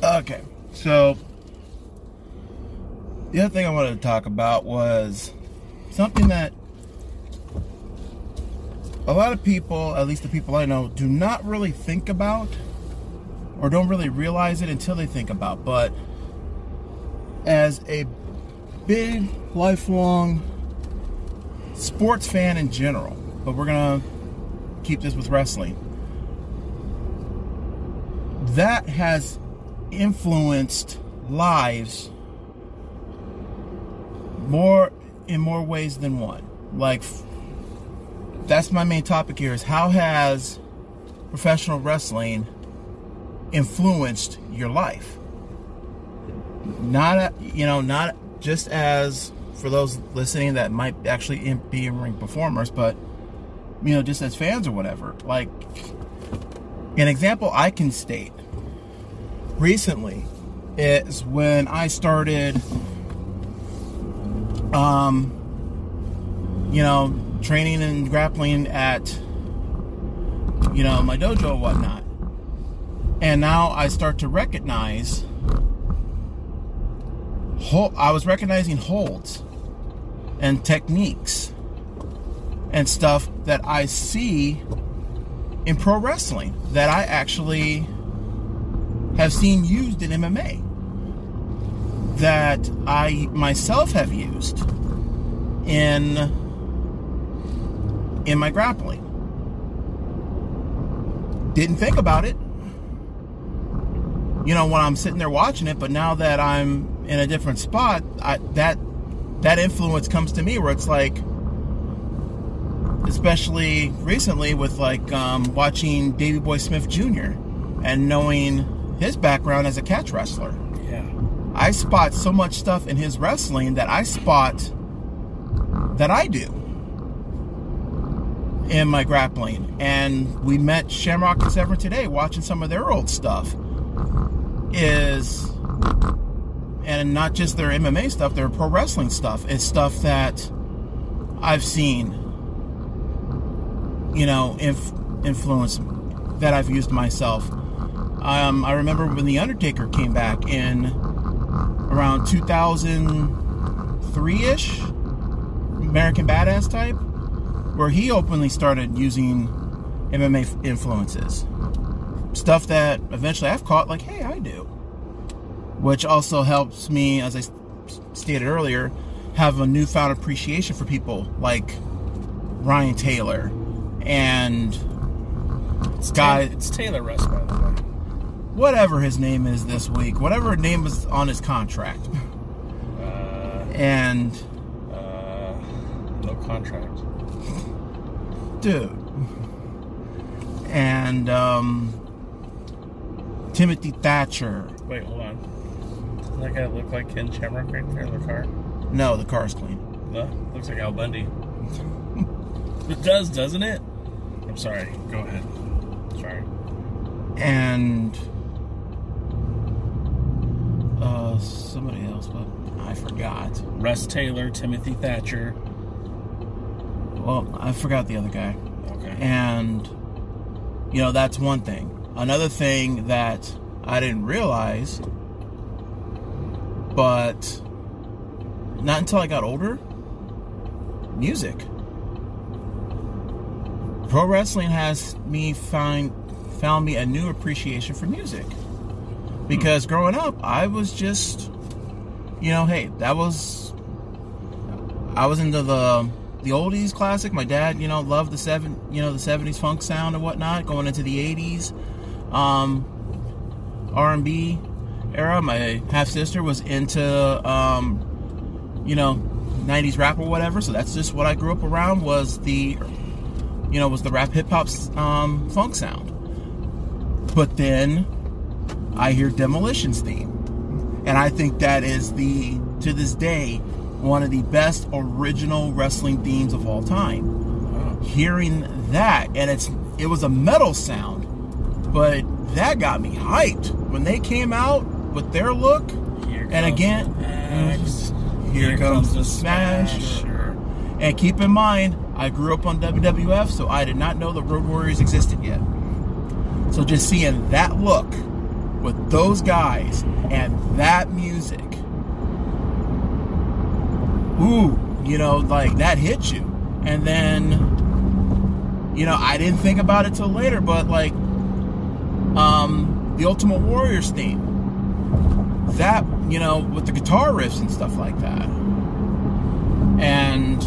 Okay, so the other thing I wanted to talk about was something that a lot of people, at least the people I know, do not really think about or don't really realize it until they think about. But as a big, lifelong sports fan in general, but we're gonna keep this with wrestling. That has influenced lives more in more ways than one. Like that's my main topic here is how has professional wrestling influenced your life? Not you know, not just as for those listening that might actually be in ring performers, but you know, just as fans or whatever. Like an example I can state recently is when I started um you know training and grappling at you know my dojo and whatnot. And now i start to recognize i was recognizing holds and techniques and stuff that i see in pro wrestling that i actually have seen used in mma that i myself have used in in my grappling. Didn't think about it. You know, when I'm sitting there watching it, but now that I'm in a different spot, I, that that influence comes to me where it's like especially recently with like um, watching Davey Boy Smith Jr. and knowing his background as a catch wrestler. Yeah. I spot so much stuff in his wrestling that I spot that I do in my grappling. And we met Shamrock and Severn today watching some of their old stuff. Is and not just their MMA stuff, their pro wrestling stuff. It's stuff that I've seen, you know, inf- influence that I've used myself. Um, I remember when The Undertaker came back in around 2003 ish, American Badass type where he openly started using MMA influences. Stuff that eventually I've caught, like, hey, I do. Which also helps me, as I stated earlier, have a newfound appreciation for people like Ryan Taylor and it's guy. it's Taylor Russ, by the way. Whatever his name is this week, whatever name is on his contract. Uh, and uh, no contract dude. And um, Timothy Thatcher. Wait, hold on. Doesn't that guy look like Ken Shamrock right there in the car? No, the car's clean. No, looks like Al Bundy. it does, doesn't it? I'm sorry. Go ahead. Sorry. And uh, somebody else, but I forgot. Russ Taylor, Timothy Thatcher. Well, I forgot the other guy. Okay. And, you know, that's one thing. Another thing that I didn't realize, but not until I got older, music. Pro wrestling has me find found me a new appreciation for music. Because hmm. growing up, I was just you know, hey, that was I was into the the oldies classic. My dad, you know, loved the seven, you know, the '70s funk sound and whatnot. Going into the '80s, um, R&B era. My half sister was into, um, you know, '90s rap or whatever. So that's just what I grew up around. Was the, you know, was the rap hip hop um, funk sound. But then I hear Demolition's theme, and I think that is the to this day one of the best original wrestling themes of all time. Hearing that, and it's it was a metal sound, but that got me hyped when they came out with their look. and again, mm-hmm, here, here, comes, comes the smash. And keep in mind, I grew up on WWF, so I did not know the Road Warriors existed yet. So just seeing that look with those guys and that music, ooh, you know, like that hits you. And then, you know, I didn't think about it till later, but like, um, the Ultimate Warriors theme, that, you know, with the guitar riffs and stuff like that. And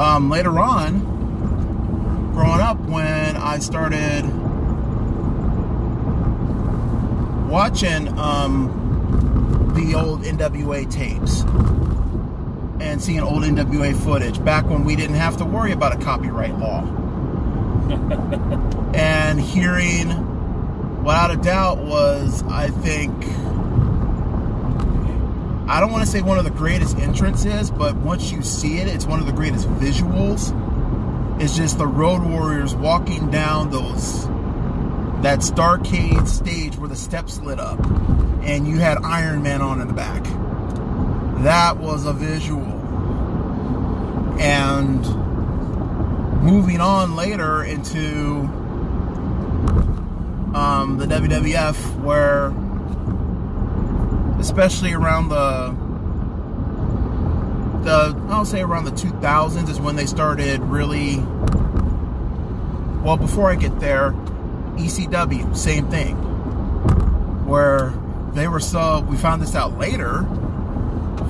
um, later on, growing up, when I started watching um, the old NWA tapes and seeing old NWA footage back when we didn't have to worry about a copyright law. and hearing, without a doubt, was, I think, I don't want to say one of the greatest entrances, but once you see it, it's one of the greatest visuals. It's just the Road Warriors walking down those that Starcade stage where the steps lit up, and you had Iron Man on in the back. That was a visual. And moving on later into um, the WWF, where especially around the the I'll say around the 2000s is when they started really well before I get there ECW same thing where they were so we found this out later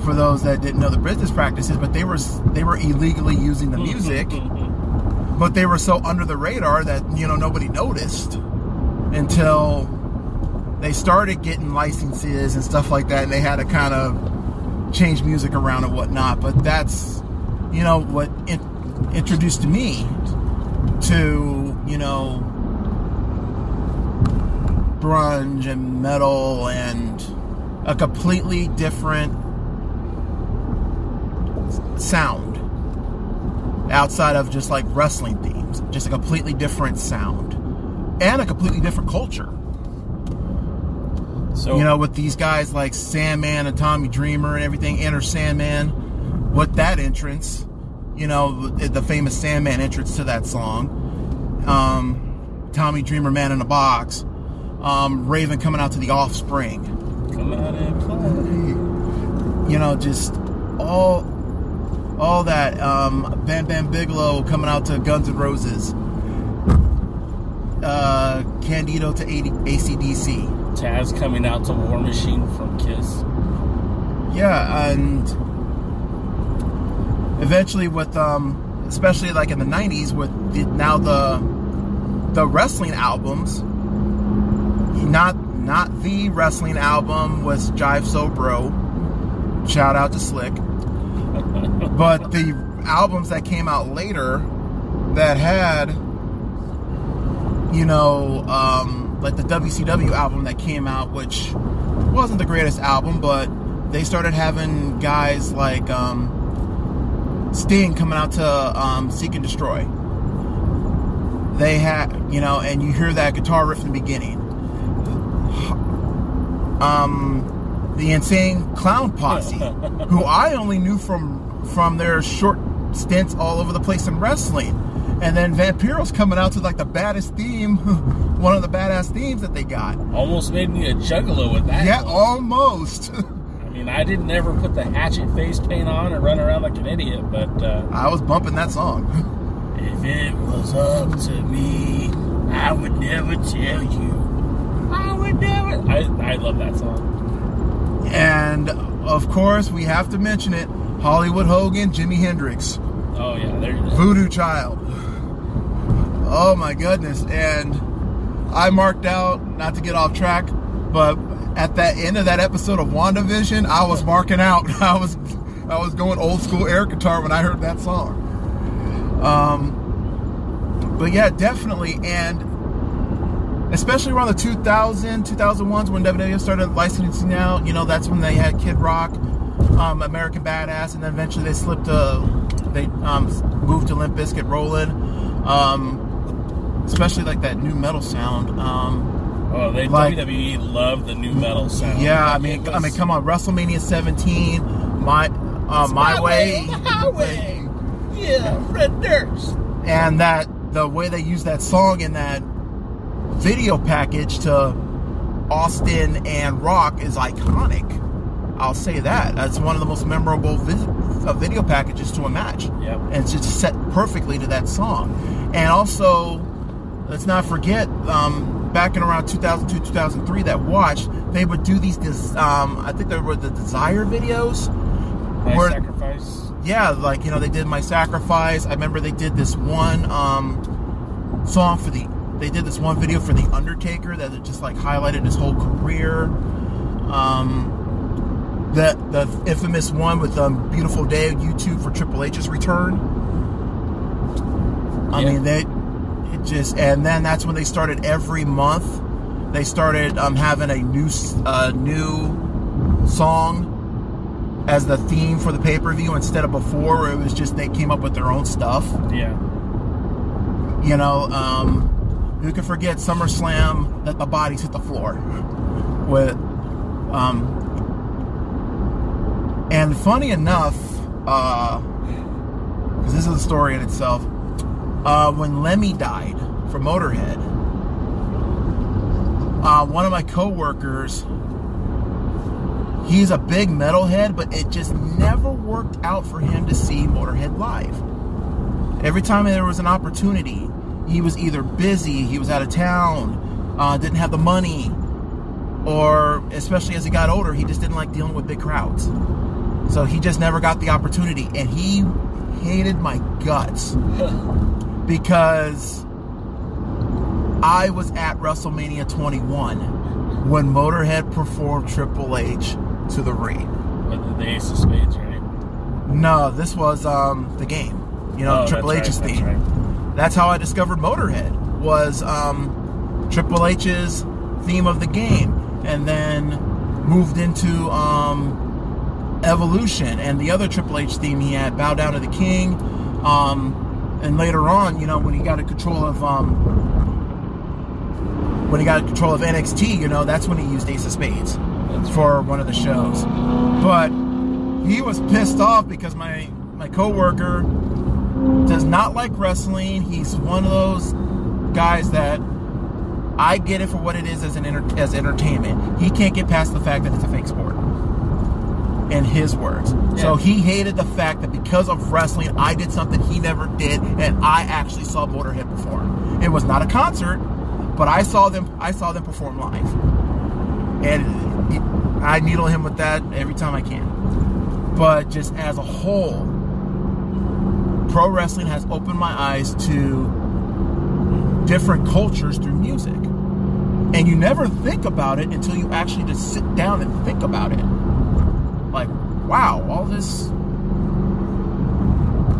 for those that didn't know the business practices but they were they were illegally using the music but they were so under the radar that you know nobody noticed until they started getting licenses and stuff like that, and they had to kind of change music around and whatnot. But that's, you know, what in, introduced me to, you know, grunge and metal and a completely different sound outside of just like wrestling themes, just a completely different sound and a completely different culture. So you know, with these guys like Sandman and Tommy Dreamer and everything, Enter Sandman, with that entrance, you know, the famous Sandman entrance to that song, um, Tommy Dreamer, Man in a Box, um, Raven coming out to the Offspring, come out and play. You know, just all, all that. Um, Bam Bam Bigelow coming out to Guns N' Roses. Uh, Candido to ACDC. Taz coming out to War Machine from Kiss. Yeah, and eventually with um especially like in the 90s with the, now the the wrestling albums not not the wrestling album was Jive Soul Bro shout out to Slick but the albums that came out later that had you know um like the WCW album that came out, which wasn't the greatest album, but they started having guys like um, Sting coming out to um, Seek and Destroy. They had, you know, and you hear that guitar riff in the beginning. Um, the Insane Clown Posse, who I only knew from from their short stints all over the place in wrestling and then Vampiro's coming out to like the baddest theme, one of the badass themes that they got. Almost made me a juggalo with that. Yeah, one. almost. I mean, I didn't ever put the hatchet face paint on and run around like an idiot, but uh, I was bumping that song. if it was up to me, I would never tell you. I would never. I, I love that song. And of course, we have to mention it Hollywood Hogan, Jimi Hendrix. Oh, yeah, there you go. Voodoo Child. Oh my goodness. And I marked out, not to get off track, but at that end of that episode of WandaVision, I was marking out. I was I was going old school air guitar when I heard that song. Um, but yeah, definitely. And especially around the 2000, 2001s when WWF started licensing out, you know, that's when they had Kid Rock, um, American Badass, and then eventually they slipped to, they um, moved to Limp Bizkit Rolling, Um, especially like that new metal sound. Um, oh, they like, WWE love the new metal sound. Yeah, I mean, I mean, come on, WrestleMania 17, my uh, my, my, way, highway. Yeah, Fred Durst. And that the way they use that song in that video package to Austin and Rock is iconic. I'll say that. That's one of the most memorable uh, video packages to a match. Yep. And it's just set perfectly to that song. And also, let's not forget, um, back in around 2002, 2003, that watch, they would do these, um, I think they were the Desire videos. My where- sacrifice. yeah, like you know, they did my sacrifice. I remember they did this one um, song for the. They did this one video for the Undertaker that it just like highlighted his whole career. Um, the the infamous one with um, "Beautiful Day" on YouTube for Triple H's return. I Yeah. mean, they it just and then that's when they started every month. They started um, having a new s- uh, new song as the theme for the pay per view instead of before where it was just they came up with their own stuff. Yeah. You know, um, who could forget SummerSlam that the bodies hit the floor with, um, and funny enough, because this is a story in itself, uh, when Lemmy died from Motorhead, uh, one of my coworkers he's a big metalhead, but it just never worked out for him to see Motorhead live. Every time there was an opportunity, he was either busy, he was out of town, uh, didn't have the money, or especially as he got older, he just didn't like dealing with big crowds. So he just never got the opportunity, and he hated my guts because I was at WrestleMania 21 when Motorhead performed Triple H to the ring. With the Ace of Spades, right? No, this was um, the game. You know, Oh, Triple H's right, theme. That's how I discovered Motorhead. Was um, Triple H's theme of the game, and then moved into um, Evolution and the other Triple H theme he had, Bow Down to the King. Um, and later on, you know, when he got in control of um, when he got control of NXT, you know, that's when he used Ace of Spades for one of the shows. But he was pissed off because my my coworker does not like wrestling. He's one of those guys that I get it for what it is as an enter- as entertainment. He can't get past the fact that it's a fake sport. In his words. So he hated the fact that because of wrestling, I did something he never did, and I actually saw Motorhead perform. It was not a concert, but I saw them. I saw them perform live and I needle him with that every time I can. But just as a whole, pro wrestling has opened my eyes to different cultures through music. And you never think about it until you actually just sit down and think about it. Like, wow, all this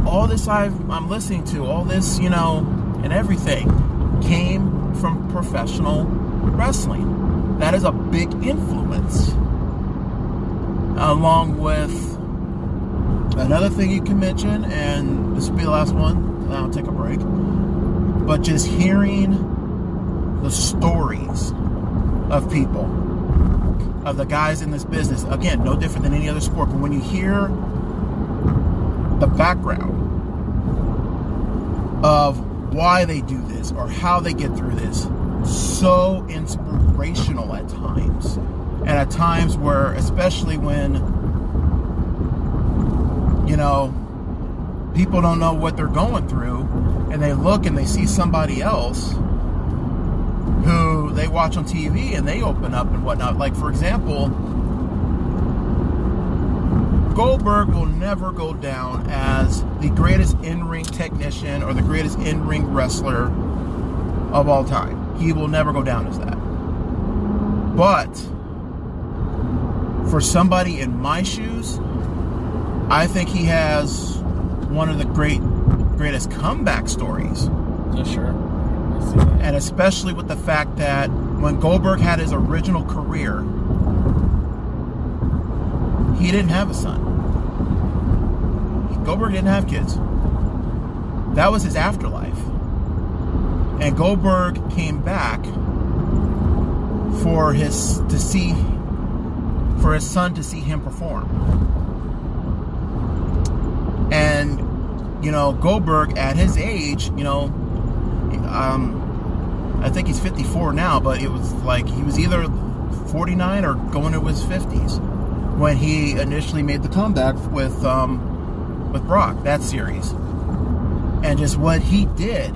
all this I've, I'm listening to, all this, you know, and everything came from professional wrestling. That is a big influence. Along with another thing you can mention, and this will be the last one, and I'll take a break. But just hearing the stories of people, of the guys in this business. Again, no different than any other sport, but when you hear the background of why they do this or how they get through this, so inspirational at times. And at times where, especially when, you know, people don't know what they're going through, and they look and they see somebody else who they watch on TV and they open up and whatnot. Like, for example, Goldberg will never go down as the greatest in ring technician or the greatest in ring wrestler of all time. He will never go down as that. But for somebody in my shoes, I think he has one of the great greatest comeback stories. Sure. I see that. And especially with the fact that when Goldberg had his original career, he didn't have a son. Goldberg didn't have kids. That was his afterlife. And Goldberg came back for his to see for his son to see him perform. And you know, Goldberg at his age, you know, um, I think he's 54 now, but it was like he was either 49 or going into his 50s when he initially made the comeback with um, with Brock that series, and just what he did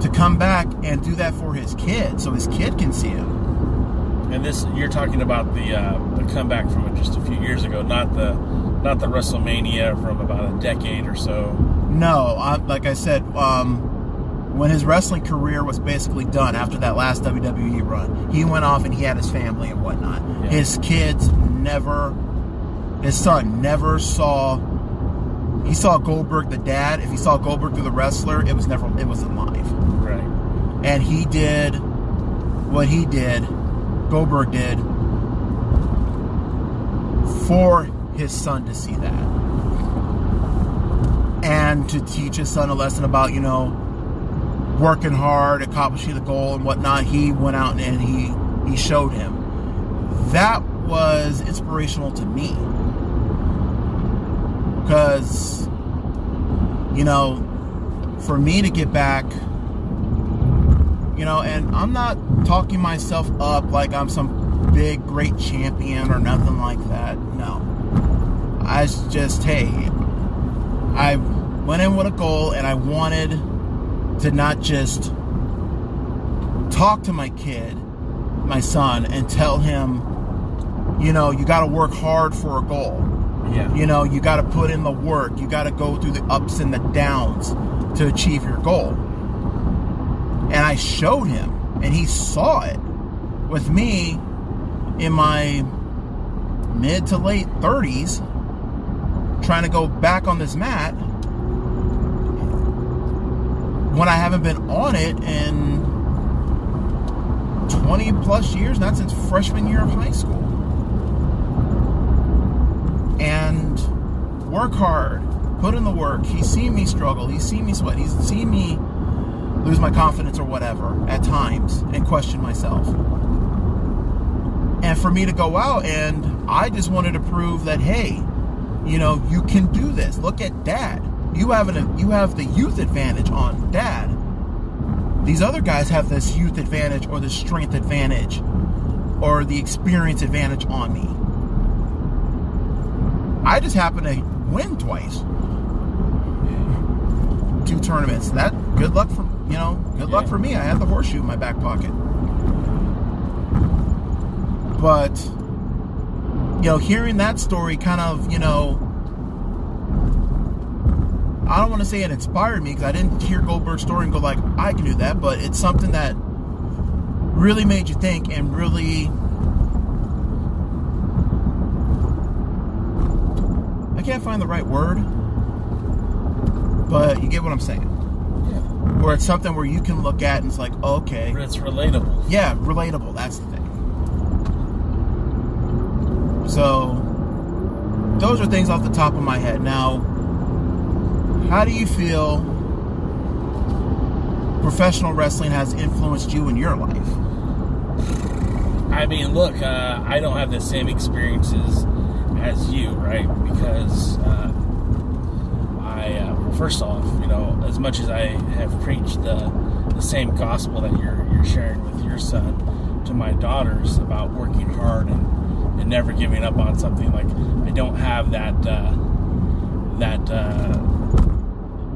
to come back and do that for his kid, so his kid can see him. And this, you're talking about the uh, the comeback from just a few years ago, not the not the WrestleMania from about a decade or so. No, I, like I said, um, when his wrestling career was basically done after that last WWE run, he went off and he had his family and whatnot. Yeah. His kids never, his son never saw. He saw Goldberg the dad. If he saw Goldberg through the wrestler, it was never. It wasn't live. Right. And he did what he did. Goldberg did for his son to see that. And to teach his son a lesson about you know working hard accomplishing the goal and whatnot he went out and he he showed him. That was inspirational to me. Because you know for me to get back you know and i'm not talking myself up like i'm some big great champion or nothing like that no i was just hey I went in with a goal and I wanted to not just talk to my kid, my son, and tell him, you know, you got to work hard for a goal. Yeah. You know, you got to put in the work. You got to go through the ups and the downs to achieve your goal. And I showed him, and he saw it with me in my mid to late 30s trying to go back on this mat when I haven't been on it in 20 plus years, not since freshman year of high school. And work hard, put in the work. He's seen me struggle, he's seen me sweat, he's seen me lose my confidence or whatever at times and question myself. And for me to go out and I just wanted to prove that, hey, you know, you can do this. Look at dad. You have an you have the youth advantage on dad. These other guys have this youth advantage or the strength advantage or the experience advantage on me. I just happen to win twice. Two tournaments. That good luck for you know, good luck for me. I had the horseshoe in my back pocket. But you know, hearing that story kind of, you know, I don't want to say it inspired me because I didn't hear Goldberg's story and go like, I can do that, but it's something that really made you think and really I can't find the right word, but you get what I'm saying. Yeah. Where it's something where you can look at and it's like, okay, it's relatable. yeah, relatable. That's the thing. So, those are things off the top of my head. Now, how do you feel professional wrestling has influenced you in your life? I mean, look, uh, I don't have the same experiences as you, right? Because uh, I, uh, first off, you know, as much as I have preached the the same gospel that you're you're sharing with your son to my daughters about working hard and, and never giving up on something, like I don't have that uh, that uh,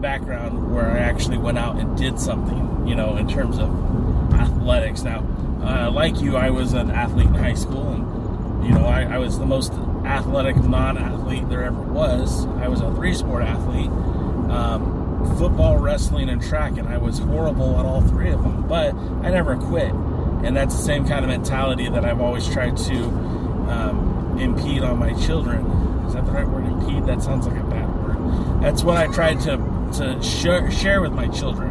background where I actually went out and did something, you know, in terms of athletics. Now, uh, like you, I was an athlete in high school, and you know, I, I was the most athletic non-athlete there ever was. I was a three-sport athlete: um, football, wrestling, and track, and I was horrible at all three of them. But I never quit, and that's the same kind of mentality that I've always tried to um, impede on my children. Is that the right word? Impede? That sounds like a bad word. That's what I tried to to share, share with my children.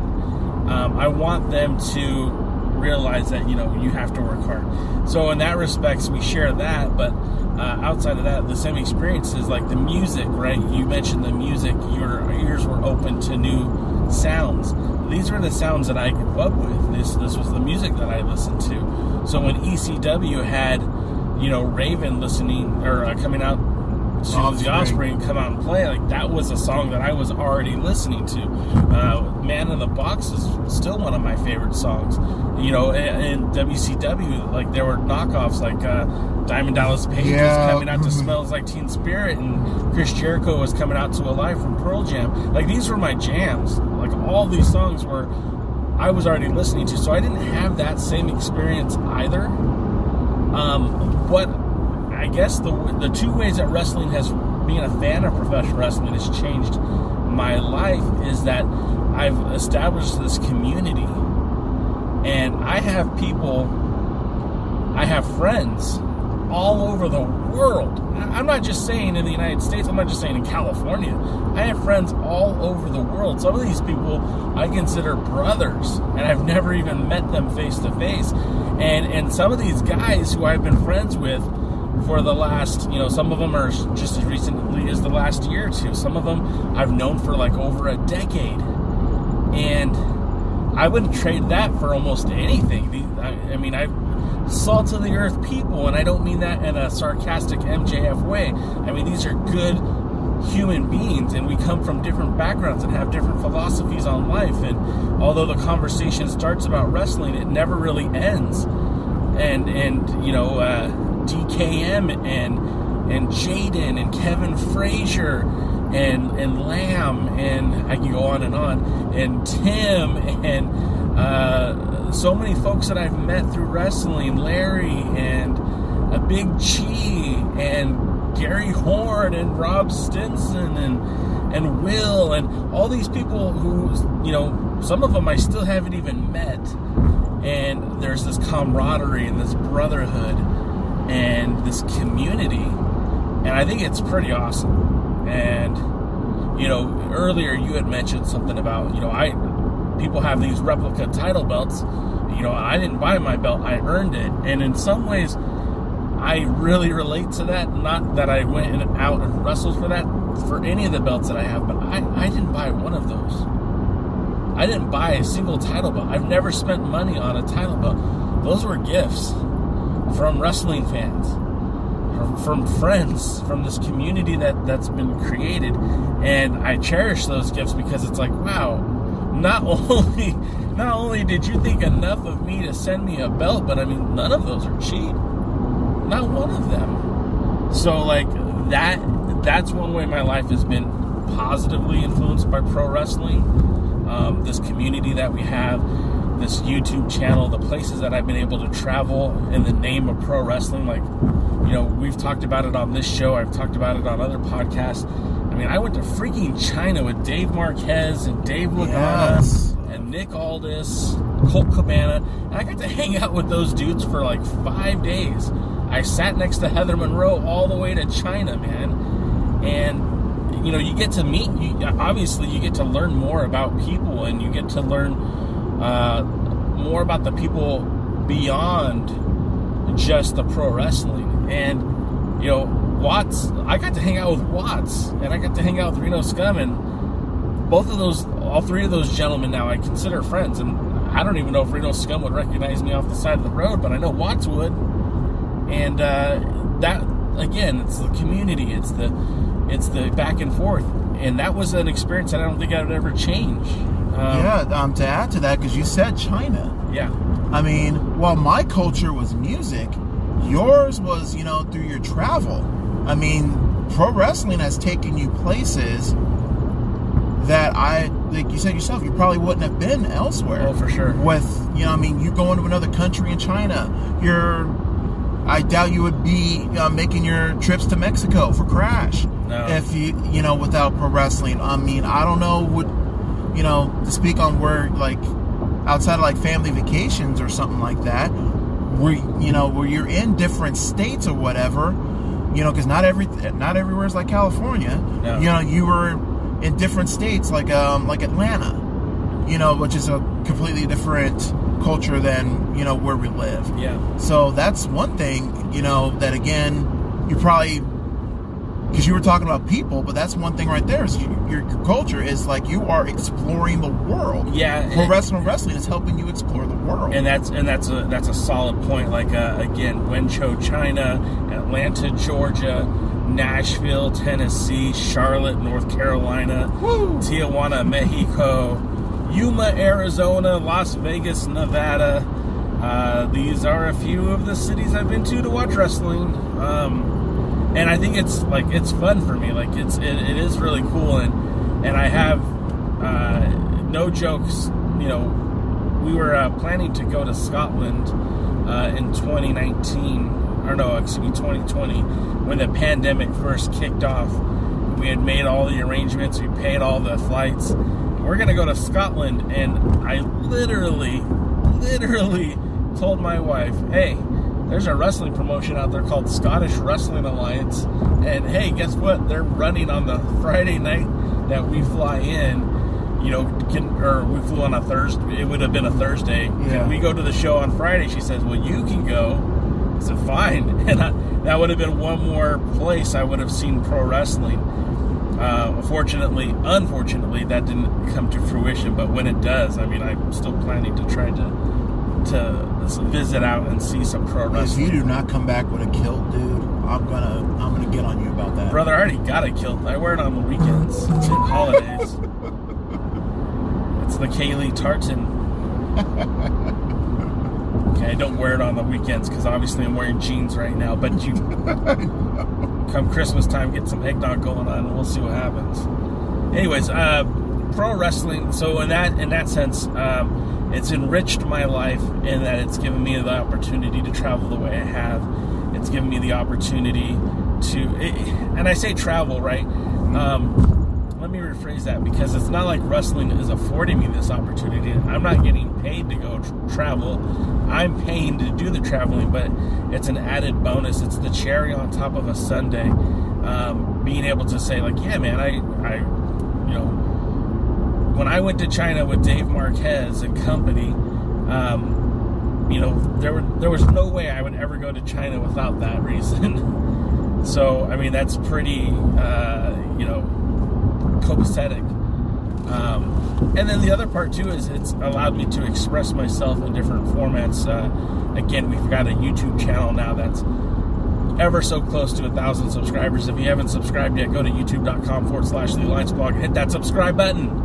Um, I want them to realize that you know you have to work hard. So in that respects, we share that. But uh, outside of that, the same experiences like the music, right? You mentioned the music. Your ears were open to new sounds. These were the sounds that I grew up with. This this was the music that I listened to. So when ECW had, you know, Raven listening or uh, coming out to the Offspring come out and play, like that was a song that I was already listening to. Uh, Man in the Box is still one of my favorite songs. You know, in, in WCW, like there were knockoffs like uh, Diamond Dallas Page Yeah. was coming out to Mhm. Smells Like Teen Spirit, and Chris Jericho was coming out to Alive from Pearl Jam. Like these were my jams. Like all these songs were I was already listening to, so I didn't have that same experience either. Um, what I guess the the two ways that wrestling has being a fan of professional wrestling has changed my life is that I've established this community, and I have people, I have friends all over the world. I'm not just saying in the United States. I'm not just saying in California. I have friends all over the world. Some of these people I consider brothers, and I've never even met them face to face. And and some of these guys who I've been friends with for the last, you know, some of them are just as recently as the last year or two. Some of them I've known for like over a decade, and I wouldn't trade that for almost anything. I, I mean, I salt of the earth people, and I don't mean that in a sarcastic MJF way. I mean these are good human beings, and we come from different backgrounds and have different philosophies on life. And although the conversation starts about wrestling, it never really ends. And and you know, uh, DKM and and Jaden and Kevin Frazier and and Lamb and I can go on and on and Tim and uh, so many folks that I've met through wrestling, Larry and a Big Chi and Gary Horn and Rob Stinson and and Will and all these people who you know some of them I still haven't even met. And there's this camaraderie and this brotherhood and this community. And I think it's pretty awesome. And you know earlier you had mentioned something about you know I people have these replica title belts. You know I didn't buy my belt I earned it. And in some ways I really relate to that. Not that I went and out and wrestled for that for any of the belts that I have but I, I didn't buy one of those. I didn't buy a single title belt. I've never spent money on a title belt. Those were gifts from wrestling fans, from, from friends, from this community that that's been created, and I cherish those gifts because it's like, wow, not only not only did you think enough of me to send me a belt, but I mean, none of those are cheap. Not one of them. So like that that's one way my life has been positively influenced by pro wrestling um, this community that we have, this YouTube channel, the places that I've been able to travel in the name of pro wrestling. Like, you know, we've talked about it on this show, I've talked about it on other podcasts. I mean, I went to freaking China with Dave Marquez and Dave Lagana Yes. and Nick Aldis, Colt Cabana, and I got to hang out with those dudes for like five days. I sat next to Heather Monroe all the way to China, man, and you know you get to meet. You, obviously, you get to learn more about people, and you get to learn uh, more about the people beyond just the pro wrestling. And you know, Watts, I got to hang out with Watts, and I got to hang out with Reno Scum, and both of those, all three of those gentlemen now I consider friends, and I don't even know if Reno Scum would recognize me off the side of the road, but I know Watts would. And uh, that again, it's the community, it's the it's the back and forth, and that was an experience that I don't think I would ever change. Um, yeah, um, to add to that, because you said China. yeah, I mean, while my culture was music, yours was, you know, through your travel. I mean, pro wrestling has taken you places that I, like you said yourself, you probably wouldn't have been elsewhere. Oh, for sure. With, you know, I mean, you go into another country in China, you're, I doubt you would be uh, making your trips to Mexico for Crash. No. If you, you know, without pro wrestling. I mean, I don't know what, you know, to speak on where, like, outside of like family vacations or something like that, where you know where you're in different states or whatever, you know, because not every not everywhere is like California. No. You know, you were in different states like um like Atlanta, you know, which is a completely different culture than you know where we live. yeah, So that's one thing, you know, that again, you probably because you were talking about people, but that's one thing right there. Is you, your, your culture is like you are exploring the world. Yeah, Pro and- wrestling is helping you explore the world. and that's and that's a that's a solid point. Like uh, again, Wenzhou, China, Atlanta, Georgia, Nashville, Tennessee, Charlotte, North Carolina, Woo! Tijuana, Mexico, Yuma, Arizona, Las Vegas, Nevada. Uh, these are a few of the cities I've been to to watch wrestling, um, and I think it's like it's fun for me. Like it's it, it is really cool, and and I have uh, no jokes. You know, we were uh, planning to go to Scotland uh, in 2019, or no, excuse me, 2020, when the pandemic first kicked off. We had made all the arrangements, we paid all the flights. We're gonna go to Scotland, and I literally, literally told my wife, "Hey, there's a wrestling promotion out there called Scottish Wrestling Alliance, and hey, guess what? They're running on the Friday night that we fly in." you know, can or we flew on a Thursday. It would have been a Thursday. Yeah. Can we go to the show on Friday? She says, "Well, you can go." I said, "Fine," and I, that would have been one more place I would have seen pro wrestling. Uh, fortunately, unfortunately, that didn't come to fruition. But when it does, I mean, I'm still planning to try to to visit out and see some pro wrestling. if you do not come back with a kilt, dude, I'm gonna I'm gonna get on you about that. Brother, I already got a kilt. I wear it on the weekends and holidays. It's the Kaylee Tartan. Okay, I don't wear it on the weekends because obviously I'm wearing jeans right now. But you, come Christmas time, get some eggnog going on, and we'll see what happens. Anyways, uh, pro wrestling. So in that in that sense, um, it's enriched my life in that it's given me the opportunity to travel the way I have. It's given me the opportunity to, and I say travel, right? Um, let me rephrase that because it's not like wrestling is affording me this opportunity. I'm not getting paid to go tr- travel. I'm paying to do the traveling, but it's an added bonus. It's the cherry on top of a Sunday. Um, being able to say, like, yeah, man, I, I, when I went to China with Dave Marquez and company, um, you know, there were there was no way I would ever go to China without that reason. so, I mean, that's pretty, uh, you know, copacetic. Um, and then the other part too is it's allowed me to express myself in different formats. Uh, again, we've got a YouTube channel now that's ever so close to a thousand subscribers. If you haven't subscribed yet, go to youtube.com forward slash the Alliance blog hit that subscribe button.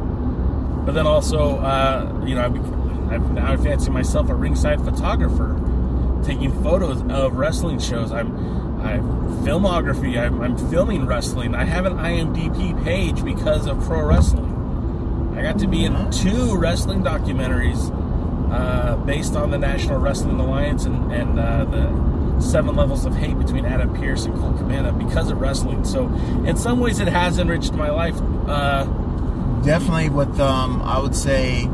But then also, uh, you know, I've, I've now I fancy myself a ringside photographer, taking photos of wrestling shows. I'm I'm filmography. I'm, I'm filming wrestling. I have an IMDb page because of pro wrestling. I got to be in two wrestling documentaries uh, based on the National Wrestling Alliance and, and uh, the seven levels of hate between Adam Pearce and Colt Cabana because of wrestling. So, in some ways, it has enriched my life. Uh, Definitely with um, I would say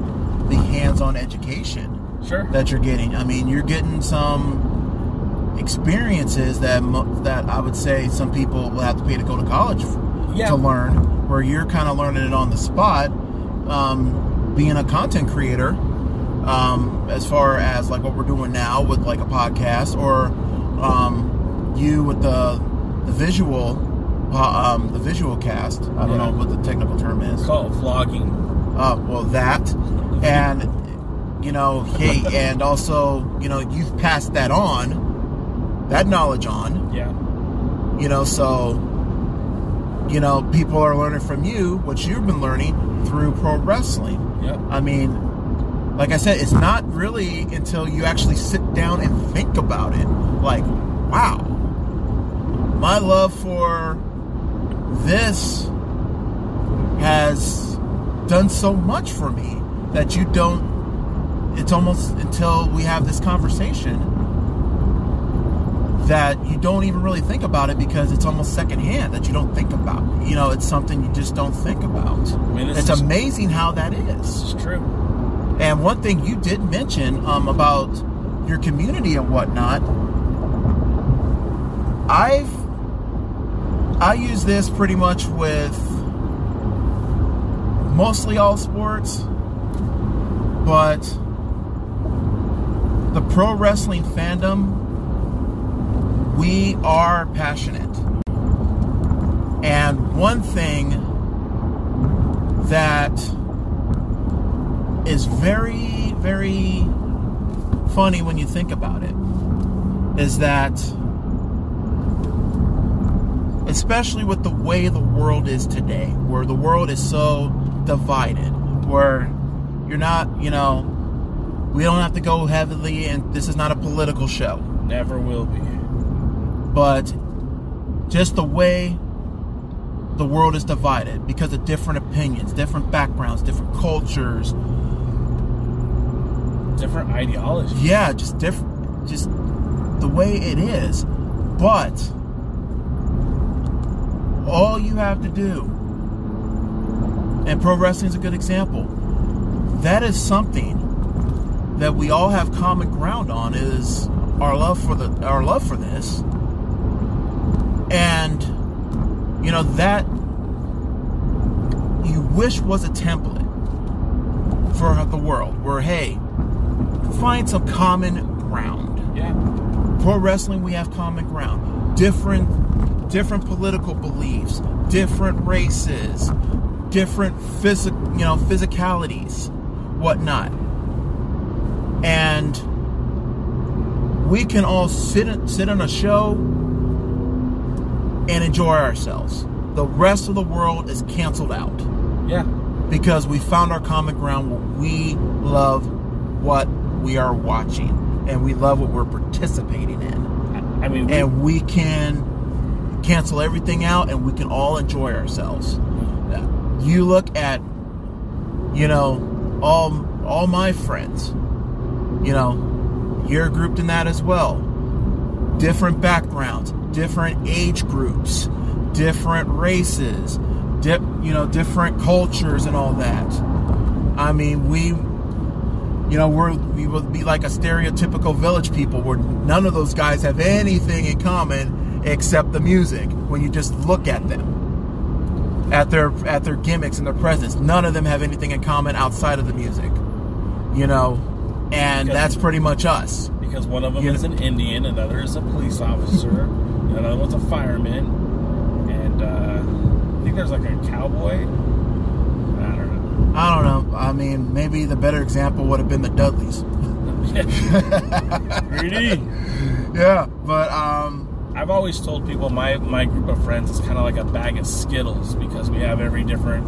the hands-on education sure. that you're getting. I mean, you're getting some experiences that mo- that I would say some people will have to pay to go to college Yeah. to learn, where you're kind of learning it on the spot. Um, being a content creator, um, as far as like what we're doing now with like a podcast, or um, you with the the visual, um, the visual cast. I don't Yeah. know what the technical term is. Call it vlogging. Uh, well, that, and you know, hey, and also, you know, you've passed that on, that knowledge on, Yeah. you know, so, you know, people are learning from you what you've been learning through pro wrestling. Yeah. I mean, like I said, it's not really until you actually sit down and think about it, like, wow, my love for this has done so much for me that you don't it's almost until we have this conversation that you don't even really think about it because it's almost secondhand that you don't think about. You know it's something you just don't think about. Mean, it's is- amazing how that is. It's true. and one thing you did mention um, about your community and whatnot, I've I use this pretty much with mostly all sports, but the pro wrestling fandom, we are passionate. And one thing that is very, very funny when you think about it is that, especially with the way the world is today, where the world is so divided, where you're not, you know, we don't have to go heavily, and this is not a political show. Never will be. But just the way the world is divided because of different opinions, different backgrounds, different cultures. Different ideologies. Yeah, just different, just the way it is. But all you have to do, and pro wrestling is a good example, that is something that we all have common ground on is our love for the our love for this. And you know that you wish was a template for the world where hey find some common ground. Yeah. pro wrestling we have common ground. Different different political beliefs different races different physic you know physicalities whatnot. And we can all sit sit on a show and enjoy ourselves. The rest of the world is canceled out. Yeah. because we found our common ground. Where we love what we are watching and we love what we're participating in. I mean, we, and we can cancel everything out and we can all enjoy ourselves. You look at you know all all my friends you know you're grouped in that as well. Different backgrounds different age groups different races di- you know different cultures and all that. I mean we you know we're we would be like a stereotypical village people where none of those guys have anything in common except the music when you just look at them at their at their gimmicks and their presence. None of them have anything in common outside of the music you know? And Because- that's pretty much us. because one of them You is an Indian, another is a police officer, another one's a fireman, and uh, I think there's like a cowboy. I don't know. i don't know. I mean maybe the better example would have been the dudleys. Yeah but um I've always told people my, my group of friends is kind of like a bag of Skittles because we have every different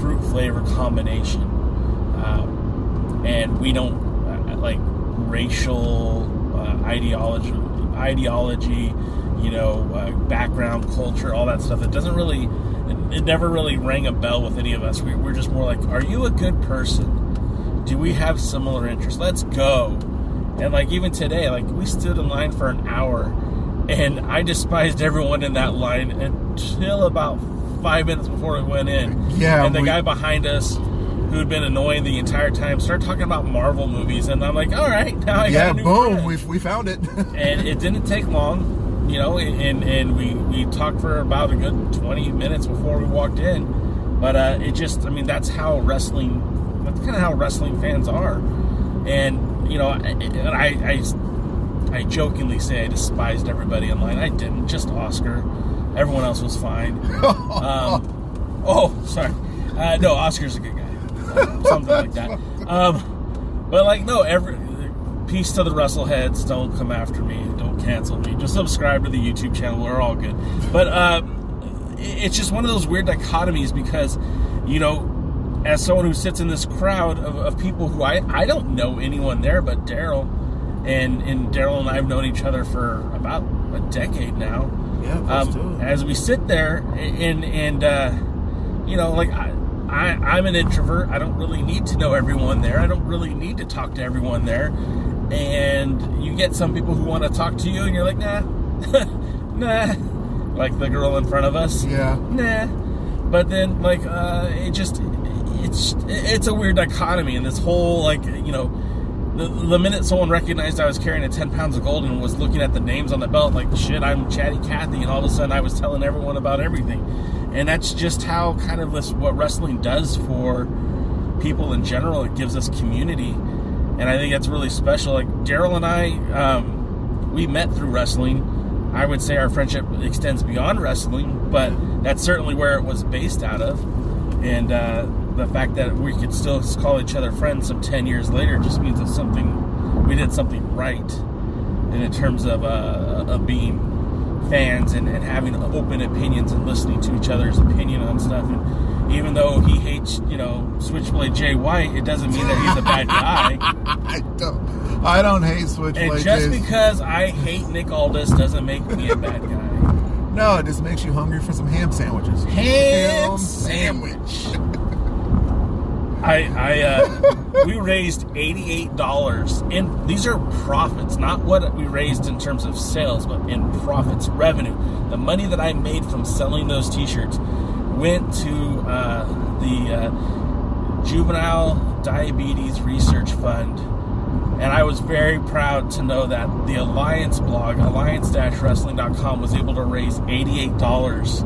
fruit flavor combination. Um, and we don't uh, like racial uh, ideology, ideology, you know, uh, background, culture, all that stuff. It doesn't really, it, it never really rang a bell with any of us. We, we're just more like, are you a good person? Do we have similar interests? Let's go. And like even today, like we stood in line for an hour and I despised everyone in that line until about five minutes before it went in. Yeah, And the we- guy behind us, who had been annoying the entire time, started talking about Marvel movies, and I'm like, all right, now I yeah got a new boom we, we found it and it didn't take long, you know, and and we we talked for about a good 20 minutes before we walked in. But uh, it just, I mean, that's how wrestling, that's kind of how wrestling fans are. And you know, I, I I jokingly say I despised everybody in line. I didn't, just Oscar. Everyone else was fine. Um, oh, sorry. Uh, no, Oscar's a good guy. Something like that. Um, but like, no, every peace to the Russellheads. Don't come after me. Don't cancel me. Just subscribe to the YouTube channel. We're all good. But uh, it's just one of those weird dichotomies because, you know, as someone who sits in this crowd of, of people who I, I don't know anyone there but Daryl, and and Daryl and I have known each other for about a decade now. yeah Um, as we sit there and and uh, you know, like I, I I'm an introvert. I don't really need to know everyone there. I don't really need to talk to everyone there. And you get some people who want to talk to you, and you're like, nah, nah, like the girl in front of us yeah nah. But then, like, uh, it just, it's, it's a weird dichotomy, and this whole, like, you know, the, the minute someone recognized I was carrying a 10 pounds of gold and was looking at the names on the belt, like, shit, I'm Chatty Cathy, and all of a sudden I was telling everyone about everything. And that's just how kind of this, what wrestling does for people in general. It gives us community. And I think that's really special. Like, Daryl and I, um, we met through wrestling I would say our friendship extends beyond wrestling, but that's certainly where it was based out of. And uh, the fact that we could still call each other friends some 10 years later just means that something, we did something right. And in terms of, uh, of being fans and, and having open opinions and listening to each other's opinion on stuff. And even though he hates, you know, Switchblade Jay White, it doesn't mean that he's a bad guy. I don't. I don't hate Switchblade. And just because I hate Nick Aldis doesn't make me a bad guy. No, it just makes you hungry for some ham sandwiches. Ham, ham sandwich. I, I, uh, we raised eighty-eight dollars, and these are profits, not what we raised in terms of sales, but in profits, revenue. The money that I made from selling those T-shirts went to uh, the uh, Juvenile Diabetes Research Fund, and I was very proud to know that the Alliance blog, alliance-wrestling.com, was able to raise eighty-eight dollars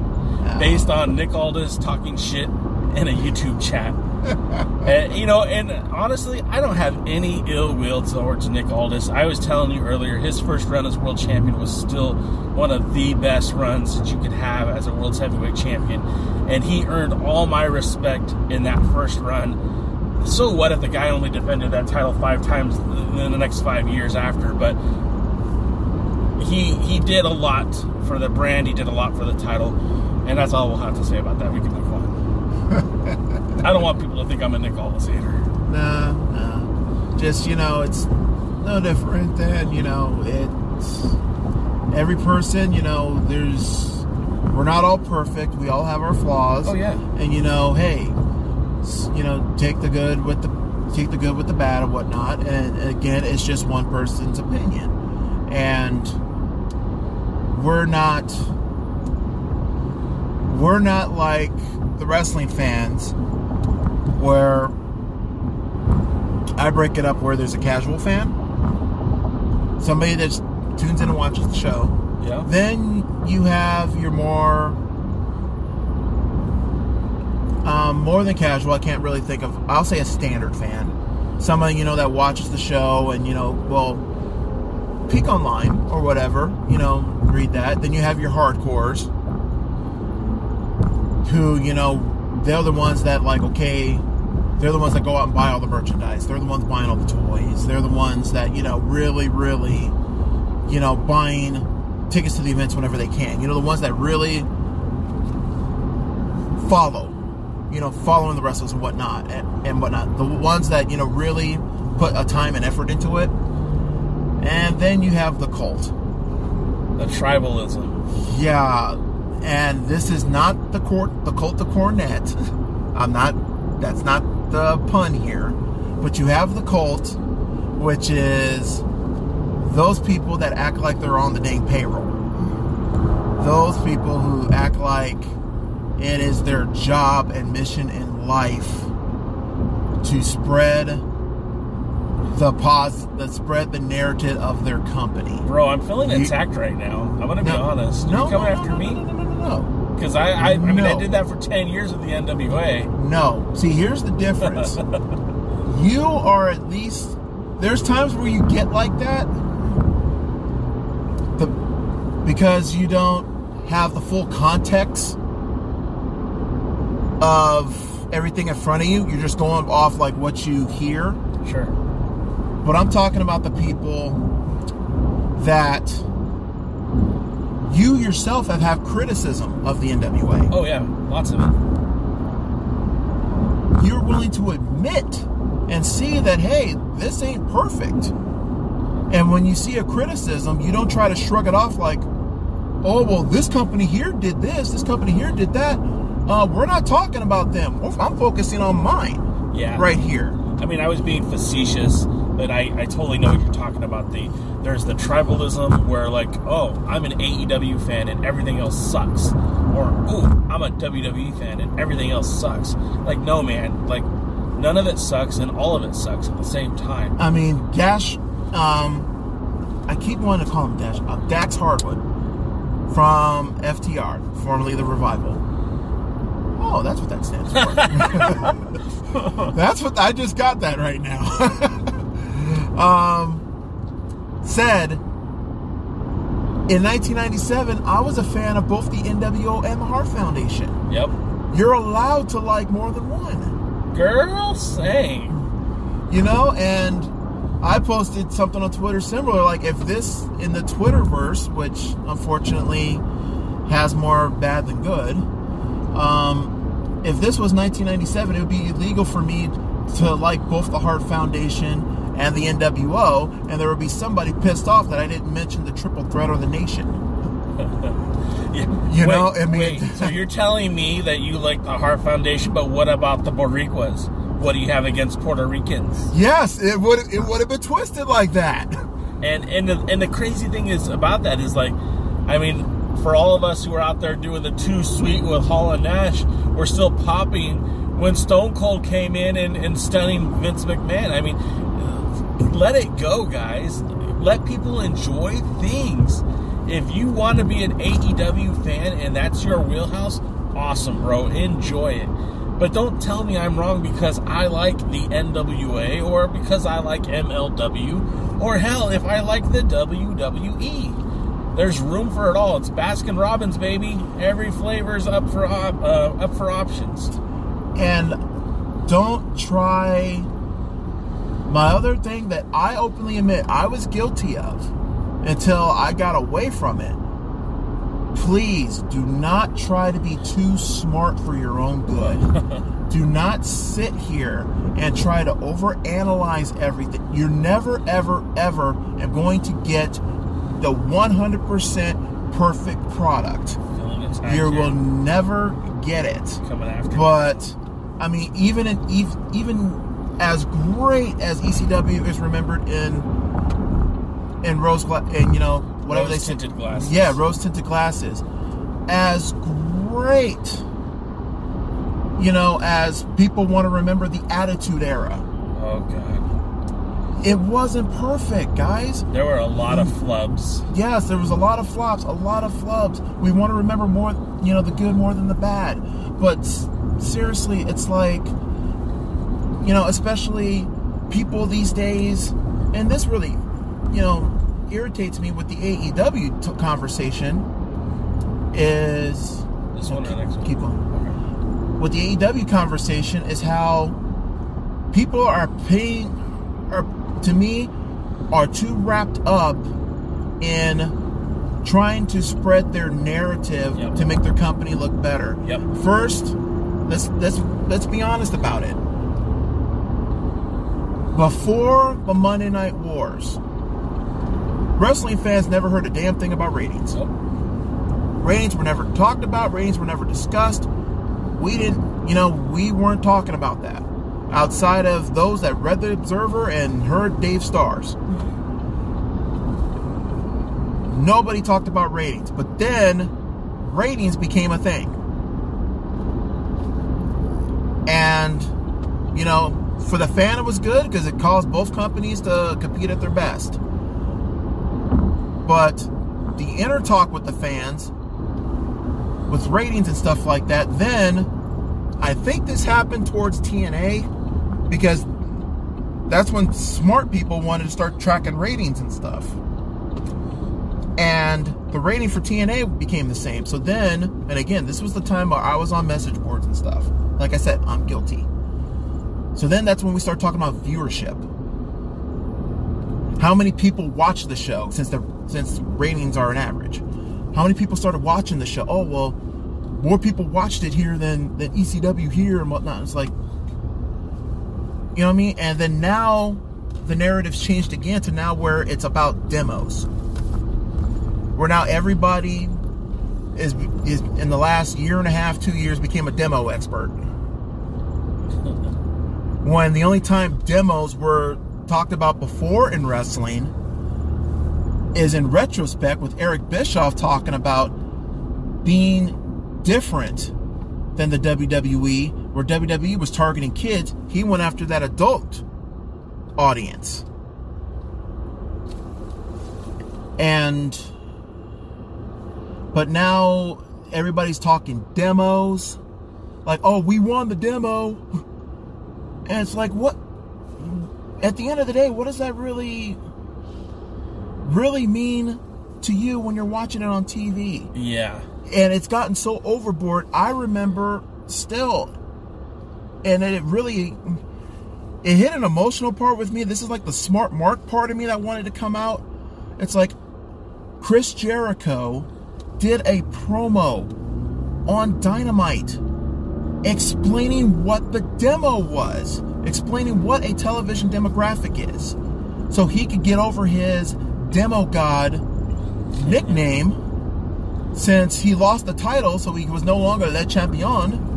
based on Nick Aldis talking shit in a YouTube chat. and, you know, and honestly, I don't have any ill will towards Nick Aldis. I was telling you earlier, his first run as world champion was still one of the best runs that you could have as a world's heavyweight champion. And he earned all my respect in that first run. So what if the guy only defended that title five times in the next five years after? But he he did a lot for the brand. He did a lot for the title, and that's all we'll have to say about that. We can move on. I don't want people to think I'm a Nick Aldis hater. Nah, nah. Just you know, it's no different than you know. It's every person. You know, there's we're not all perfect. We all have our flaws. Oh yeah. And you know, hey, you know, take the good with the take the good with the bad and whatnot. And again, it's just one person's opinion, and we're not we're not like the wrestling fans where I break it up where there's a casual fan, somebody that tunes in and watches the show. Yeah. Then you have your more um, more than casual. I can't really think of. I'll say a standard fan, somebody you know that watches the show and you know well peek online or whatever. You know, read that. Then you have your hardcores, who you know they're the ones that like okay. They're the ones that go out and buy all the merchandise. They're the ones buying all the toys. They're the ones that, you know, really, really, you know, buying tickets to the events whenever they can. You know, the ones that really follow, you know, following the wrestlers and whatnot and, and whatnot. The ones that, you know, really put a time and effort into it. And then you have the cult. The tribalism. Yeah, and this is not the court, the cult of Cornette. I'm not. That's not the pun here, but you have the cult, which is those people that act like they're on the dang payroll. Those people who act like it is their job and mission in life to spread the pos, that spread the narrative of their company. Bro, I'm feeling You- attacked right now. I'm gonna be honest. No, you coming no, after no, me? No, no, no, no, no. Because I, I, I mean, I did that for ten years with the NWA. No. See, here's the difference. you are at least there's times where you get like that the because you don't have the full context of everything in front of you. You're just going off like what you hear. Sure. But I'm talking about the people that you yourself have had criticism of the NWA. Oh yeah, lots of it. you're willing to admit and see that hey this ain't perfect and when you see a criticism you don't try to shrug it off like oh well this company here did this this company here did that uh, we're not talking about them i'm focusing on mine Yeah. right here I mean, I was being facetious, but I, I totally know what you're talking about. The there's the tribalism where like, oh, I'm an AEW fan and everything else sucks, or oh, I'm a WWE fan and everything else sucks. Like, no, man, like none of it sucks and all of it sucks at the same time. i mean dash um, i keep wanting to call him dash uh, dax harwood from ftr formerly the revival oh that's what that stands for That's what I just got that right now. um, said In 1997, I was a fan of both the NWO and the Heart Foundation. Yep. You're allowed to like more than one. Girl, same. You know, and I posted something on Twitter similar. Like, if this in the Twitterverse, which unfortunately has more bad than good, um, if this was 1997, it would be illegal for me to like both the Heart Foundation and the NWO, and there would be somebody pissed off that I didn't mention the Triple Threat or the Nation. Yeah. You wait, know, I mean- wait, so you're telling me that you like the Heart Foundation, but what about the Boricuas? What do you have against Puerto Ricans? Yes, it would it would have been twisted like that. And and the, and the crazy thing is about that is like, I mean, for all of us who are out there doing the two sweet with Hall and Nash, we're still popping when Stone Cold came in and, and stunning Vince McMahon. I mean, let it go, guys. Let people enjoy things. If you want to be an AEW fan and that's your wheelhouse, awesome, bro. Enjoy it. But don't tell me I'm wrong because I like the NWA or because I like MLW or hell, if I like the WWE. There's room for it all. It's Baskin Robbins, baby. Every flavor's up for op- uh, up for options. And don't try my other thing that I openly admit I was guilty of until I got away from it. Please do not try to be too smart for your own good. do not sit here and try to overanalyze everything. You're never, ever, ever going to get the 100% perfect product. You will never get it. coming after. But I mean, even in even as great as ECW is remembered in in rose gla- and you know whatever they say, Rose-tinted glasses. yeah, rose tinted glasses, as great, you know, as people want to remember the Attitude Era. Okay. It wasn't perfect, guys. there were a lot of flubs. Yes, there was a lot of flops, a lot of flubs. We want to remember more, you know, the good more than the bad. But seriously, it's like, you know, especially people these days, and this really, you know, irritates me with the AEW t- conversation. Is This one or next one? keep on with the AEW conversation is how people are paying, are to me, are too wrapped up in trying to spread their narrative Yep. to make their company look better. Yep. First, let's let's let's be honest about it. Before the Monday Night Wars, wrestling fans never heard a damn thing about ratings. Nope. Ratings were never talked about, ratings were never discussed. We didn't, you know, we weren't talking about that. Outside of those that read the Observer and heard Dave Stars. Nobody talked about ratings. But then ratings became a thing. And, you know, for the fan, it was good because it caused both companies to compete at their best. But the inner talk with the fans, with ratings and stuff like that, then I think this happened towards TNA because that's when smart people wanted to start tracking ratings and stuff. And the rating for TNA became the same. So then, and again, this was the time where I was on message boards and stuff. Like I said, I'm guilty. So then that's when we start talking about viewership. How many people watch the show since the since ratings are an average? How many people started watching the show? Oh well, more people watched it here than than ECW here and whatnot. It's like, you know what I mean? And then now the narrative's changed again to now where it's about demos. Where now everybody is is in the last year and a half, two years became a demo expert. When the only time demos were talked about before in wrestling is in retrospect with Eric Bischoff talking about being different than the WWE, where WWE was targeting kids. He went after that adult audience. And, but now everybody's talking demos. Like, oh, we won the demo. And it's like, what? At the end of the day, what does that really, really mean to you when you're watching it on TV. Yeah. And it's gotten so overboard. I remember still, and it really it hit an emotional part with me. This is like the smart mark part of me that wanted to come out. It's like Chris Jericho did a promo on Dynamite explaining what the demo was, explaining what a television demographic is. So he could get over his demo god nickname since he lost the title, so he was no longer Le Champion.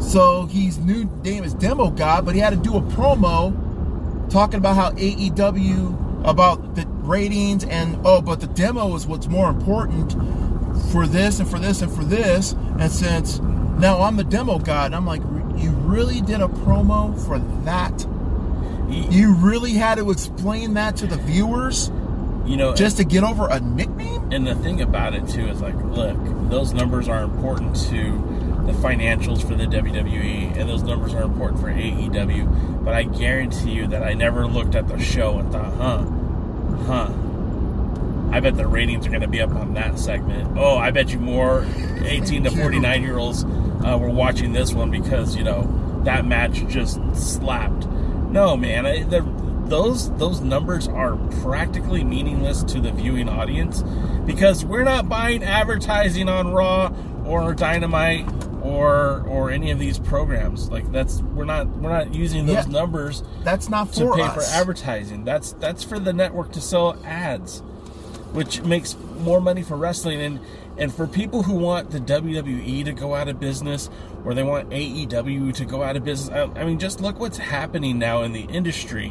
So his new name is Demo God, but he had to do a promo talking about how AEW about the ratings and oh, but the demo is what's more important for this and for this and for this. And since now I'm the demo god, and I'm like, you really did a promo for that? You really had to explain that to the viewers? You know, just to get over a nickname? And the thing about it too is like, look, those numbers are important to the financials for the WWE, and those numbers are important for AEW. But I guarantee you that I never looked at the show and thought, huh, huh. I bet the ratings are going to be up on that segment. Oh, I bet you more 18 to 49 year olds uh, were watching this one because you know that match just slapped. No, man, I, the, those those numbers are practically meaningless to the viewing audience because we're not buying advertising on Raw or Dynamite or or any of these programs. Like that's we're not we're not using those Yeah. numbers That's not to pay us. for advertising. That's that's for the network to sell ads, which makes more money for wrestling and and for people who want the WWE to go out of business or they want AEW to go out of business. I, I mean, just look what's happening now in the industry,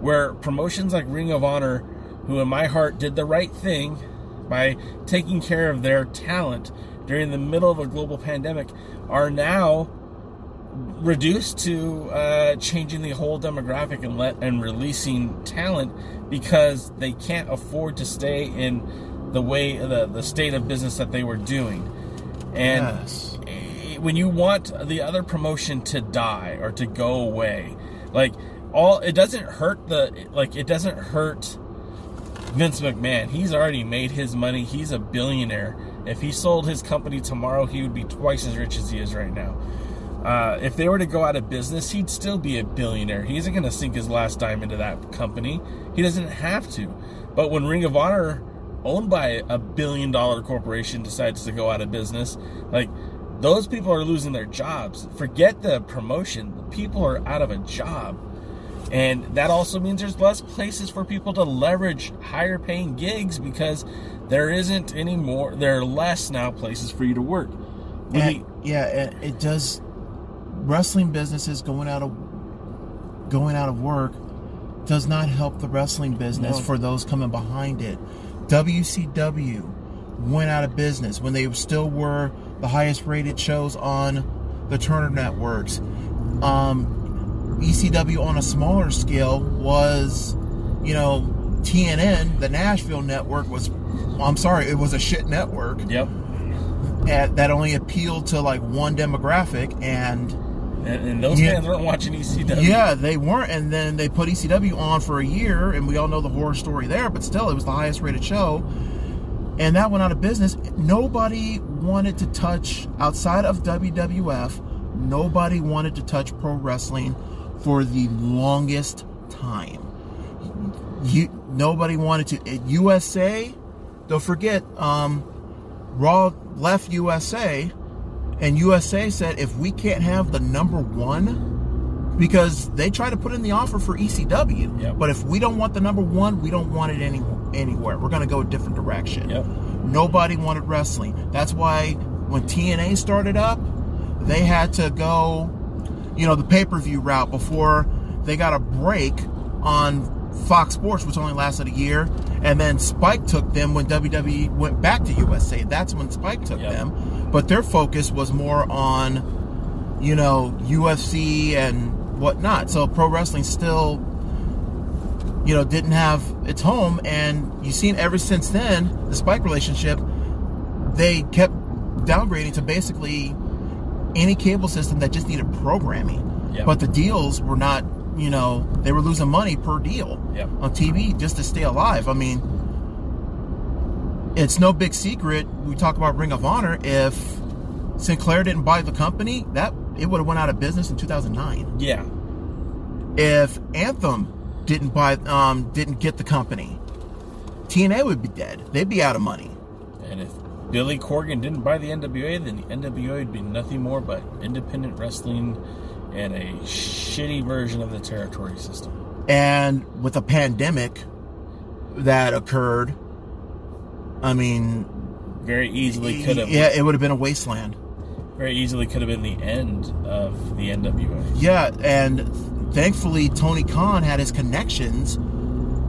where promotions like Ring of Honor, who in my heart did the right thing by taking care of their talent during the middle of a global pandemic, are now reduced to uh, changing the whole demographic and let and releasing talent because they can't afford to stay in the way the the state of business that they were doing. And Yes. when you want the other promotion to die or to go away, like all it doesn't hurt the like it doesn't hurt Vince McMahon. He's already made his money. He's a billionaire. If he sold his company tomorrow, he would be twice as rich as he is right now. Uh, if they were to go out of business, he'd still be a billionaire. He isn't going to sink his last dime into that company. He doesn't have to. But when Ring of Honor, owned by a billion dollar corporation, decides to go out of business, like those people are losing their jobs. Forget the promotion. The people are out of a job. And that also means there's less places for people to leverage higher paying gigs because there isn't any more, there are less now places for you to work. And, yeah, it does. Wrestling businesses going out of going out of work does not help the wrestling business No. for those coming behind it. WCW went out of business when they still were the highest rated shows on the Turner networks. Um, ECW on a smaller scale was, you know, TNN, the Nashville network was. I'm sorry, it was a shit network yep. at, that only appealed to like one demographic and And, and those Yeah. fans weren't watching ECW. yeah they weren't and then they put ecw on for a year and we all know the horror story there but still it was the highest rated show and that went out of business nobody wanted to touch outside of wwf nobody wanted to touch pro wrestling for the longest time you nobody wanted to at usa don't forget um raw left usa and USA said if we can't have the number one, because they try to put in the offer for ECW, Yep. but if we don't want the number one, we don't want it any, anywhere. We're going to go a different direction. Yep. Nobody wanted wrestling. That's why when TNA started up, they had to go, you know, the pay per view route before they got a break on Fox Sports, which only lasted a year. And then Spike took them when WWE went back to USA. That's when Spike took Yep. them. But their focus was more on, you know, UFC and whatnot. So pro wrestling still, you know, didn't have its home. And you've seen ever since then, the Spike relationship, they kept downgrading to basically any cable system that just needed programming. Yep. But the deals were not you know, they were losing money per deal Yep. on TV just to stay alive. I mean, it's no big secret. We talk about Ring of Honor. If Sinclair didn't buy the company, that it would have went out of business in 2009. Yeah. If Anthem didn't buy, um, didn't get the company, TNA would be dead. They'd be out of money. And if Billy Corgan didn't buy the NWA, then the NWA would be nothing more but independent wrestling and a shitty version of the territory system. And with a pandemic that occurred, I mean, Very easily could have. yeah, it would have been a wasteland. Very easily could have been the end of the NWA. Yeah, and thankfully Tony Khan had his connections,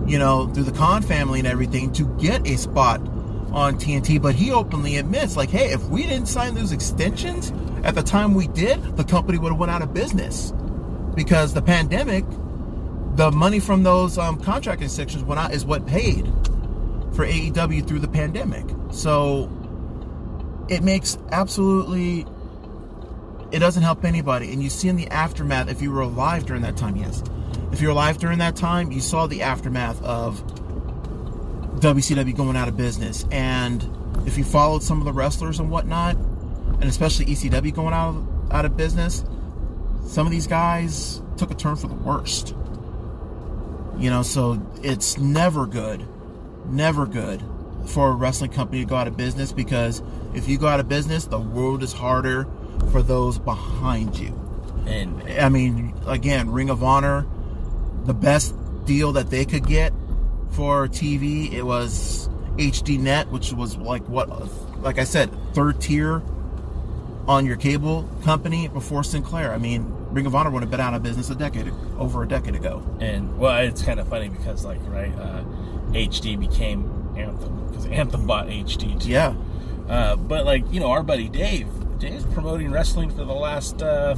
you know, through the Khan family and everything to get a spot on TNT. But he openly admits, like, hey, if we didn't sign those extensions at the time we did, the company would have went out of business because the pandemic, the money from those um, contract extensions went out is what paid for AEW through the pandemic. So it makes absolutely it doesn't help anybody. And you see in the aftermath, if you were alive during that time, yes. If you're alive during that time, you saw the aftermath of WCW going out of business. And if you followed some of the wrestlers and whatnot, and especially ECW going out of, out of business, some of these guys took a turn for the worst. You know, so it's never good, never good for a wrestling company to go out of business because if you go out of business, the world is harder for those behind you. And I mean, again, Ring of Honor, the best deal that they could get for TV, it was HD Net, which was like what, like I said, third tier on your cable company before Sinclair. I mean, Ring of Honor would have been out of business a decade, over a decade ago. and well, it's kind of funny because like right, uh, HD became Anthem because Anthem bought HD too. Yeah, Uh, but like you know, our buddy Dave, Dave's promoting wrestling for the last uh,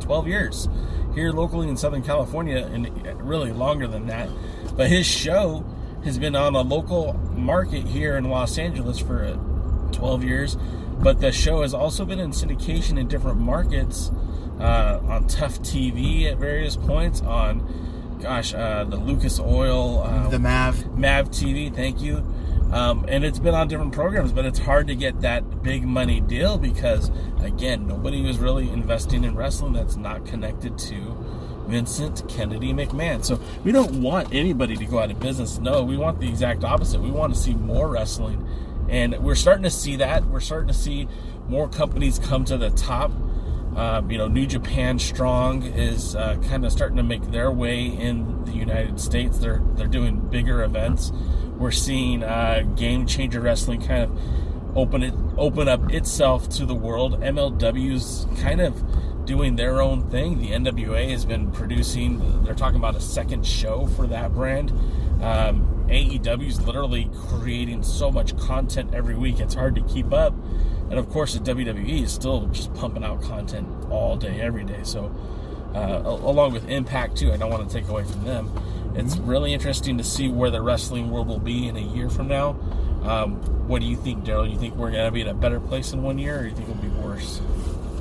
12 years here locally in Southern California, and really longer than that. But his show has been on a local market here in Los Angeles for uh, 12 years. But the show has also been in syndication in different markets uh, on Tuff TV at various points on. Gosh, uh, the Lucas Oil, uh, the Mav. Mav TV, thank you. Um, and it's been on different programs, but it's hard to get that big money deal because, again, nobody was really investing in wrestling that's not connected to Vincent Kennedy McMahon. So we don't want anybody to go out of business. No, we want the exact opposite. We want to see more wrestling. And we're starting to see that. We're starting to see more companies come to the top. Um, you know, New Japan Strong is uh, kind of starting to make their way in the United States. They're they're doing bigger events. We're seeing uh, Game Changer Wrestling kind of open it open up itself to the world. MLW's kind of doing their own thing. The NWA has been producing. They're talking about a second show for that brand. Um, AEW is literally creating so much content every week. It's hard to keep up. And of course, the WWE is still just pumping out content all day, every day. So, uh, along with Impact too, I don't want to take away from them. It's really interesting to see where the wrestling world will be in a year from now. Um, what do you think, Daryl? You think we're going to be in a better place in one year, or do you think it'll be worse?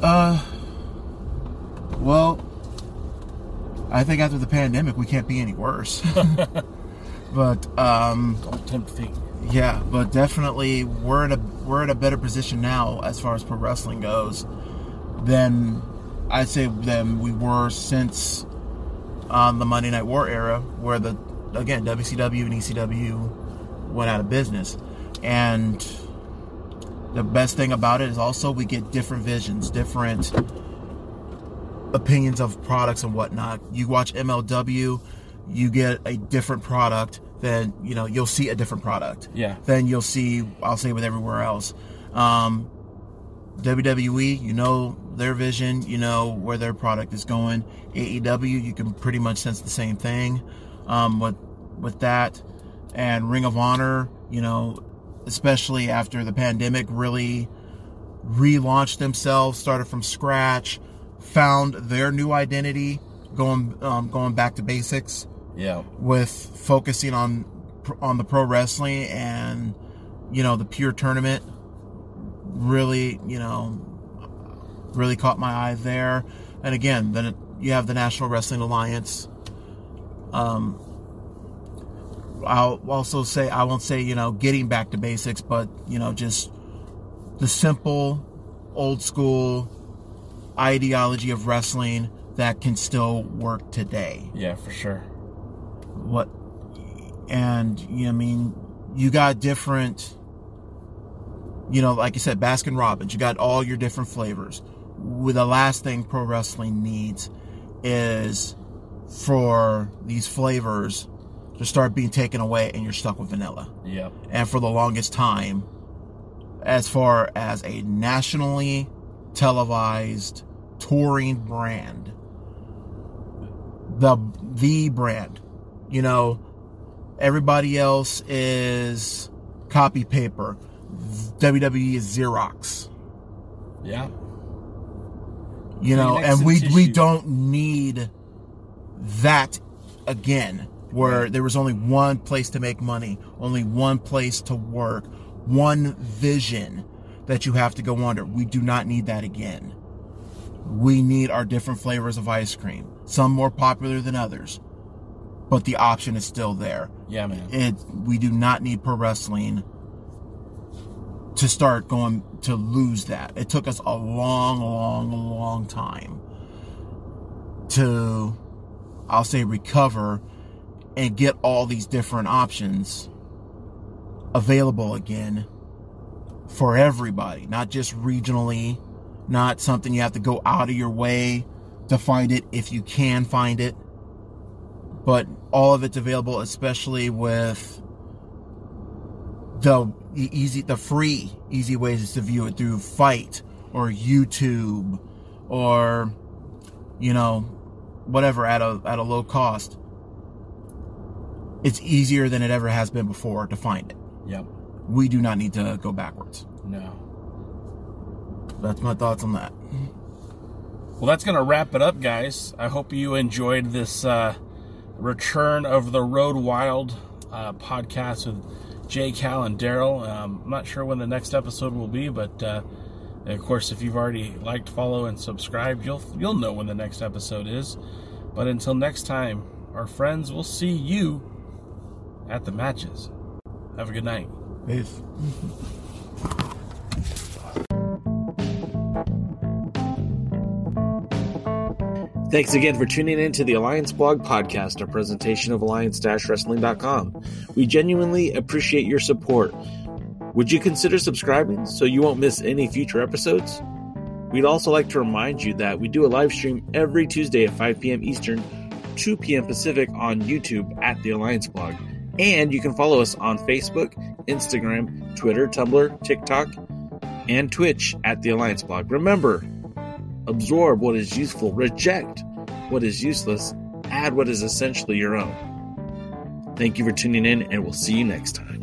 Uh, well, I think after the pandemic, we can't be any worse. but um, Don't tempt fate. yeah, but definitely we're in a we're in a better position now as far as pro wrestling goes than I'd say than we were since um, the Monday Night War era, where the again WCW and ECW went out of business, and the best thing about it is also we get different visions, different opinions of products and whatnot. You watch MLW, you get a different product. Then you know you'll see a different product. Yeah. Then you'll see. I'll say with everywhere else. Um, WWE, you know their vision, you know where their product is going. AEW, you can pretty much sense the same thing um, with with that. And Ring of Honor, you know, especially after the pandemic, really relaunched themselves, started from scratch, found their new identity, going um, going back to basics Yeah. with focusing on on the pro wrestling and you know the pure tournament really you know really caught my eye there and again then you have the National Wrestling Alliance. Um, I'll also say I won't say you know getting back to basics, but you know just the simple, old school ideology of wrestling that can still work today. Yeah, for sure. What and you know, I mean you got different you know, like you said, Baskin Robbins, you got all your different flavors. With the last thing pro wrestling needs is for these flavors to start being taken away and you're stuck with vanilla. Yep. And for the longest time, as far as a nationally televised touring brand, the the brand, you know, everybody else is copy paper. WWE is Xerox. Yeah. You know, Kleenex and and we we don't need that again where there was only one place to make money, only one place to work, one vision that you have to go under. We do not need that again. We need our different flavors of ice cream, some more popular than others, but the option is still there. Yeah, man. It we do not need pro wrestling to start going to lose that. It took us a long, long, long time to I'll say recover and get all these different options available again for everybody, not just regionally, not something you have to go out of your way to find it if you can find it. But all of it's available, especially with the easy, the free, easy ways to view it through FITE or YouTube or, you know, whatever at a at a low cost. It's easier than it ever has been before to find it. Yep. We do not need to go backwards. No. That's my thoughts on that. Well, that's going to wrap it up, guys. I hope you enjoyed this uh, return of the Road Wild uh, podcast with Jay, Cal, and Daryl. Um, I'm not sure when the next episode will be, but uh, of course, if you've already liked, follow, and subscribed, you'll you'll know when the next episode is. But until next time, our friends, we'll see you at the matches. Have a good night. Peace. Thanks again for tuning in to the Alliance Blog Podcast, a presentation of alliance-wrestling.com. We genuinely appreciate your support. Would you consider subscribing so you won't miss any future episodes? We'd also like to remind you that we do a live stream every Tuesday at 5 p.m. Eastern, 2 p.m. Pacific on YouTube at the Alliance Blog. And you can follow us on Facebook, Instagram, Twitter, Tumblr, TikTok, and Twitch at the Alliance Blog. Remember, absorb what is useful, reject what is useless, add what is essentially your own. Thank you for tuning in, and we'll see you next time.